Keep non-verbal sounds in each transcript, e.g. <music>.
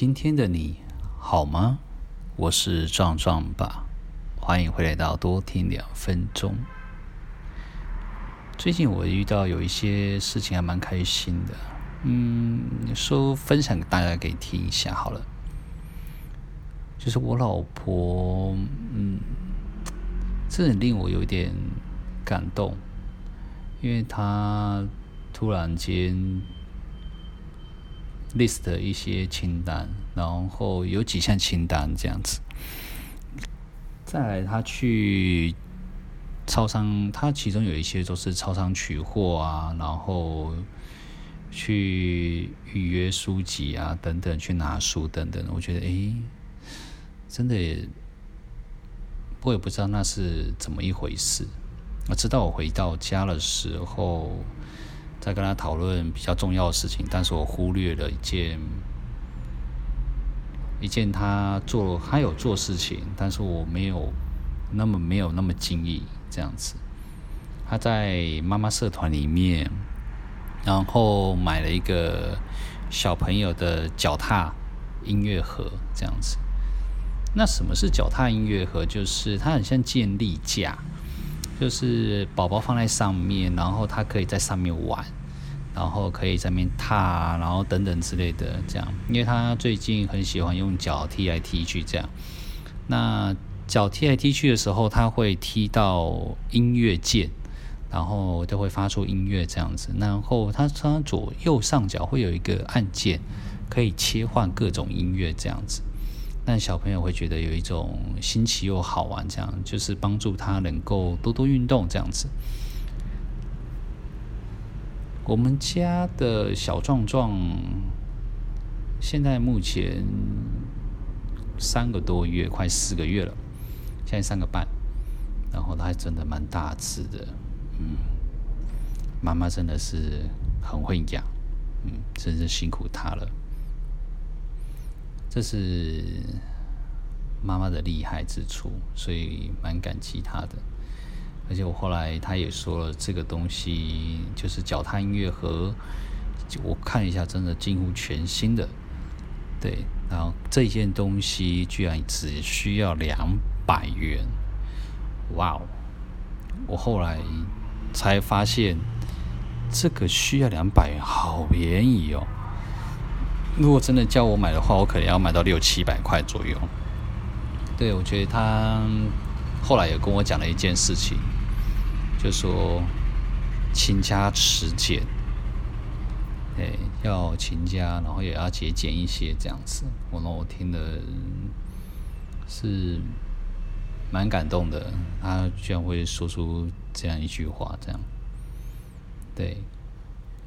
今天的你好吗？我是壮壮吧，欢迎回来到多听两分钟。最近我遇到有一些事情还蛮开心的，嗯，说分享给大家给听一下好了。就是我老婆，嗯，这令我有点感动，因为她突然间。List 一些清单，然后有几项清单这样子。再来，他去超商，他其中有一些都是超商取货啊，然后去预约书籍啊等等，去拿书等等。我觉得，诶，真的也，我也不知道那是怎么一回事。我知道我回到家的时候。在跟他讨论比较重要的事情，但是我忽略了一件一件他做他有做事情，但是我没有那么没有那么惊异这样子。他在妈妈社团里面，然后买了一个小朋友的脚踏音乐盒这样子。那什么是脚踏音乐盒？就是它很像健力架。就是宝宝放在上面，然后他可以在上面玩，然后可以在那边踏，然后等等之类的这样。因为他最近很喜欢用脚踢来踢去这样。那脚踢来踢去的时候，他会踢到音乐键，然后就会发出音乐这样子。然后他他左右上角会有一个按键，可以切换各种音乐这样子。那小朋友会觉得有一种新奇又好玩，这样就是帮助他能够多多运动这样子。我们家的小壮壮现在目前三个多月，快四个月了，现在三个半，然后他还真的蛮大只的，嗯，妈妈真的是很会养，嗯，真是辛苦他了。这是妈妈的厉害之处，所以蛮感激她的。而且我后来他也说了，这个东西就是脚踏音乐盒，我看一下，真的近乎全新的。对，然后这件东西居然只需要两百元，哇哦！我后来才发现，这个需要两百元，好便宜哦。如果真的叫我买的话，我可能要买到六七百块左右。对，我觉得他后来也跟我讲了一件事情，就说勤加持俭，对，要勤加，然后也要节俭一些这样子。我让我听的是蛮感动的，他居然会说出这样一句话，这样，对，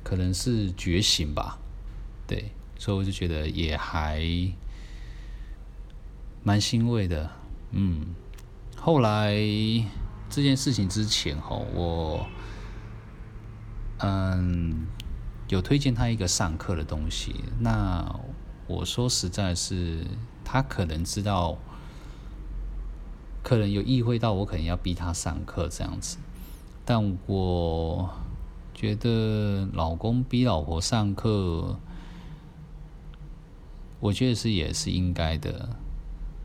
可能是觉醒吧，对。所以我就觉得也还蛮欣慰的，嗯。后来这件事情之前哈，我嗯有推荐他一个上课的东西。那我说实在是，他可能知道，可能有意会到我可能要逼他上课这样子。但我觉得老公逼老婆上课。我觉得是也是应该的，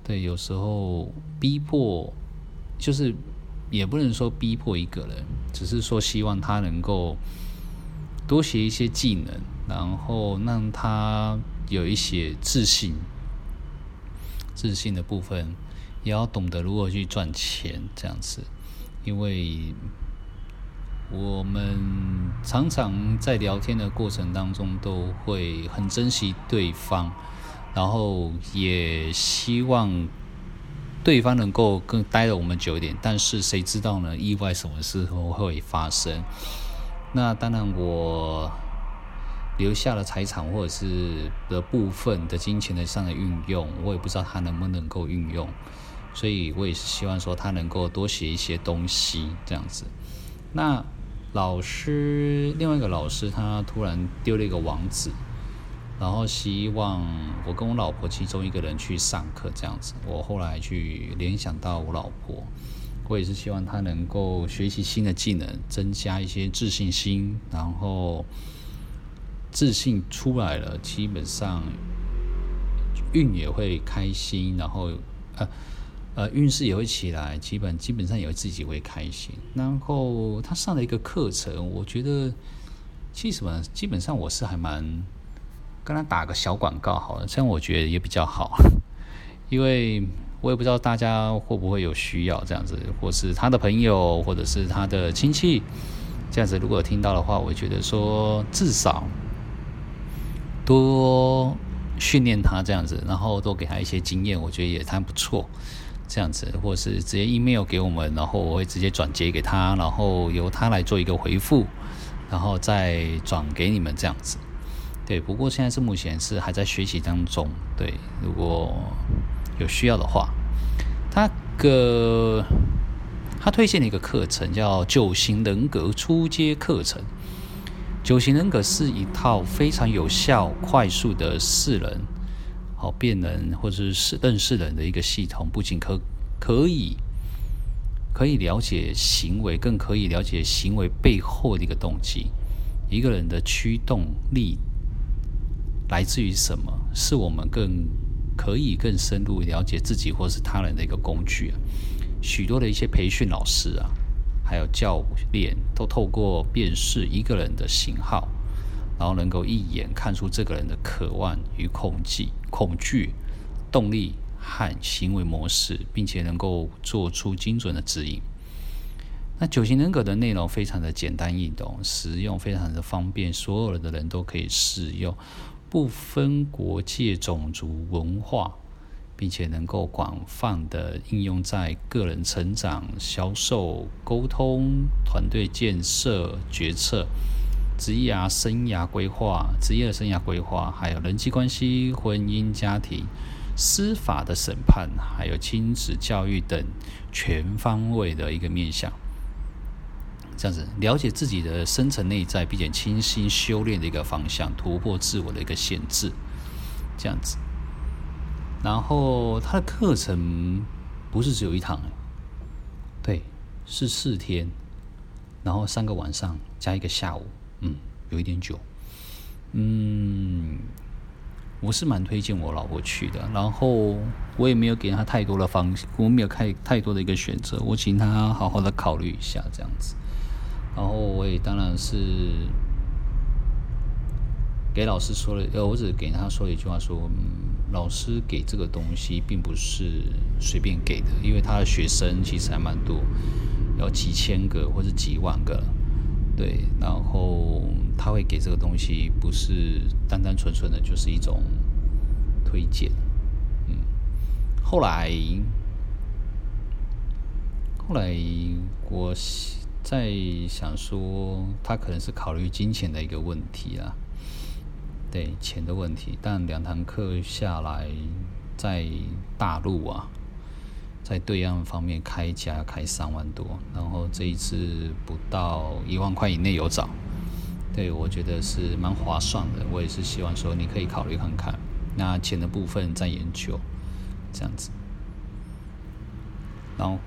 对，有时候逼迫就是也不能说逼迫一个人，只是说希望他能够多学一些技能，然后让他有一些自信，自信的部分也要懂得如何去赚钱这样子，因为我们常常在聊天的过程当中都会很珍惜对方。然后也希望对方能够更待了我们久一点，但是谁知道呢？意外什么时候会发生？那当然，我留下了财产或者是的部分的金钱的上的运用，我也不知道他能不能够运用，所以我也是希望说他能够多写一些东西这样子。那老师，另外一个老师，他突然丢了一个网址。然后希望我跟我老婆其中一个人去上课这样子。我后来去联想到我老婆，我也是希望她能够学习新的技能，增加一些自信心。然后自信出来了，基本上运也会开心，然后呃呃运势也会起来，基本基本上也会自己会开心。然后他上了一个课程，我觉得其实什么，基本上我是还蛮跟他打个小广告好了，这样我觉得也比较好，<laughs> 因为我也不知道大家会不会有需要这样子，或是他的朋友，或者是他的亲戚。这样子，如果听到的话，我觉得说至少多训练他这样子，然后多给他一些经验，我觉得也还不错。这样子，或是直接 email 给我们，然后我会直接转接给他，然后由他来做一个回复，然后再转给你们这样子。对，不过现在是目前是还在学习当中。对，如果有需要的话，他个。他推荐了一个课程，叫九型人格初阶课程。九型人格是一套非常有效、快速的识人、好辨人或者是认识人的一个系统。不仅可可以可以了解行为，更可以了解行为背后的一个动机。一个人的驱动力来自于什么？是我们更可以更深入了解自己或是他人的一个工具。许多的一些培训老师啊，还有教练，都透过辨识一个人的型号，然后能够一眼看出这个人的渴望与恐惧、恐惧、动力和行为模式，并且能够做出精准的指引。那九型人格的内容非常的简单易懂，实用非常的方便，所有的人都可以适用，不分国界、种族、文化。并且能够广泛的应用在个人成长、销售、沟通、团队建设、决策、职业生涯规划、职业生涯规划，还有人际关系、婚姻家庭、司法的审判，还有亲子教育等全方位的一个面向。这样子了解自己的深层内在，并且清晰修炼的一个方向，突破自我的一个限制。这样子。然后他的课程不是只有一堂，对，是四天，然后三个晚上加一个下午，嗯，有一点久，嗯，我是蛮推荐我老婆去的，然后我也没有给她太多的方，我没有太太多的一个选择，我请她好好的考虑一下这样子，然后我也当然是。给老师说了，呃，我只给他说了一句话说，老师给这个东西并不是随便给的，因为他的学生其实还蛮多，有几千个或者几万个，对，然后他会给这个东西，不是单单纯纯的就是一种推荐，嗯，后来，后来我在想说，他可能是考虑金钱的一个问题啊。对钱的问题，但两堂课下来，在大陆啊，在对岸方面开价开三万多，然后这一次不到一万块以内有找，对，我觉得是蛮划算的。我也是希望说你可以考虑看看，那钱的部分再研究，这样子。然后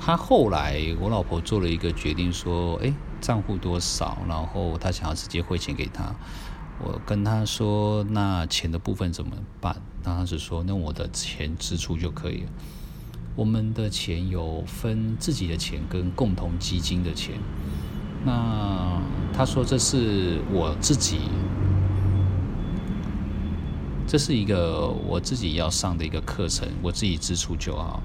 他后来，我老婆做了一个决定，说，哎，账户多少？然后他想要直接汇钱给他。我跟他说：“那钱的部分怎么办？”那他是说：“那我的钱支出就可以了。”我们的钱有分自己的钱跟共同基金的钱。那他说：“这是我自己，这是一个我自己要上的一个课程，我自己支出就好。”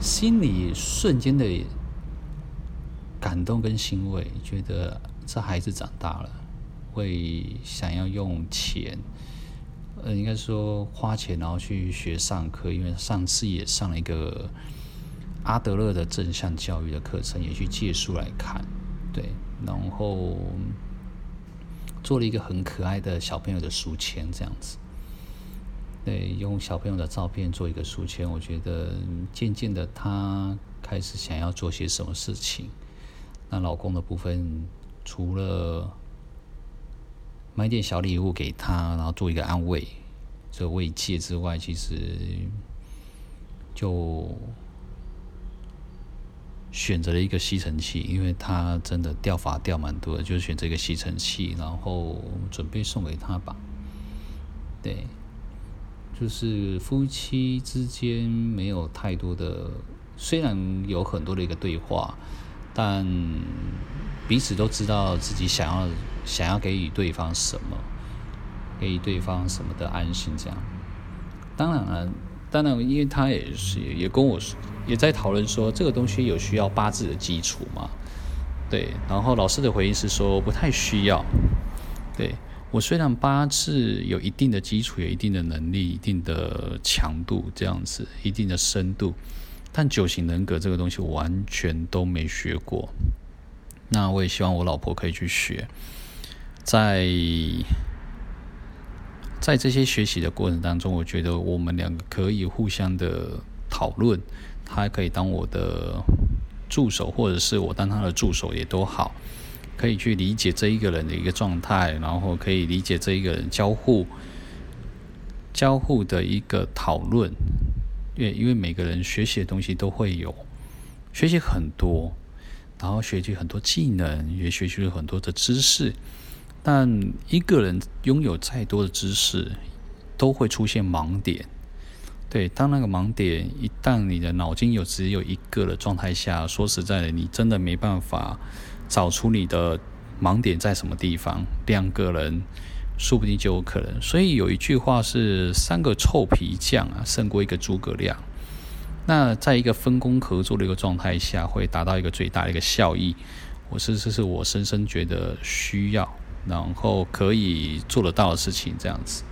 心里瞬间的感动跟欣慰，觉得。这孩子长大了，会想要用钱，呃，应该说花钱，然后去学上课。因为上次也上了一个阿德勒的正向教育的课程，也去借书来看，对，然后做了一个很可爱的小朋友的书签，这样子，对，用小朋友的照片做一个书签。我觉得渐渐的，他开始想要做些什么事情。那老公的部分。除了买点小礼物给他，然后做一个安慰、这慰藉之外，其实就选择了一个吸尘器，因为他真的掉发掉蛮多的，就选择一个吸尘器，然后准备送给他吧。对，就是夫妻之间没有太多的，虽然有很多的一个对话，但彼此都知道自己想要想要给予对方什么，给予对方什么的安心，这样。当然了，当然，因为他也是也跟我也在讨论说，这个东西有需要八字的基础吗？对，然后老师的回应是说不太需要。对，我虽然八字有一定的基础，有一定的能力，一定的强度，这样子，一定的深度，但九型人格这个东西我完全都没学过。那我也希望我老婆可以去学，在 <laughs> 在这些学习的过程当中，我觉得我们两个可以互相的讨论，她可以当我的。助手，或者是我当她的助手也都好，可以去理解这一个人的一个状态，然后可以理解这一个人交互交互的一个讨论。因为因为每个人学习的东西都会有学习很多，然后学习很多技能，也学习了很多的知识。但一个人拥有再多的知识，都会出现盲点。对，当那个盲点一旦你的脑筋有只有一个的状态下，说实在的，你真的没办法找出你的盲点在什么地方。两个人说不定就有可能。所以有一句话是“三个臭皮匠啊，胜过一个诸葛亮”。那在一个分工合作的一个状态下，会达到一个最大的一个效益。我是这是我深深觉得需要，然后可以做得到的事情，这样子。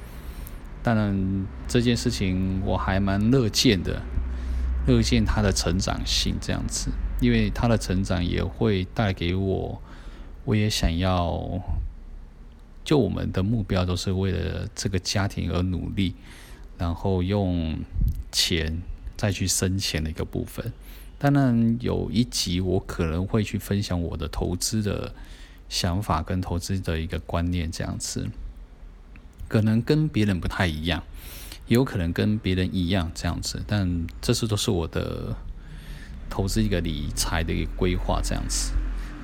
当然，这件事情我还蛮乐见的，乐见他的成长性这样子，因为他的成长也会带给我，我也想要，就我们的目标都是为了这个家庭而努力，然后用钱再去生钱的一个部分。当然，有一集我可能会去分享我的投资的想法跟投资的一个观念这样子。可能跟别人不太一样，也有可能跟别人一样这样子，但这次都是我的投资一个理财的一个规划这样子。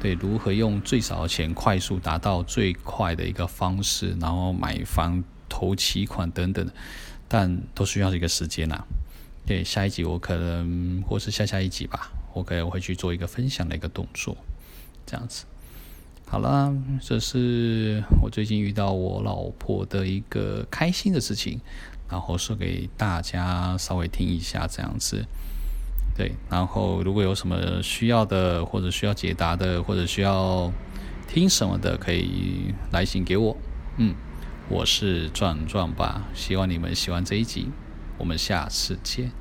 对，如何用最少的钱快速达到最快的一个方式，然后买房、投期款等等，但都需要一个时间呐。对，下一集我可能或是下下一集吧，我可能会去做一个分享的一个动作，这样子。好了，这是我最近遇到我老婆的一个开心的事情，然后说给大家稍微听一下这样子。对，然后如果有什么需要的，或者需要解答的，或者需要听什么的，可以来信给我。嗯，我是壮壮吧，希望你们喜欢这一集，我们下次见。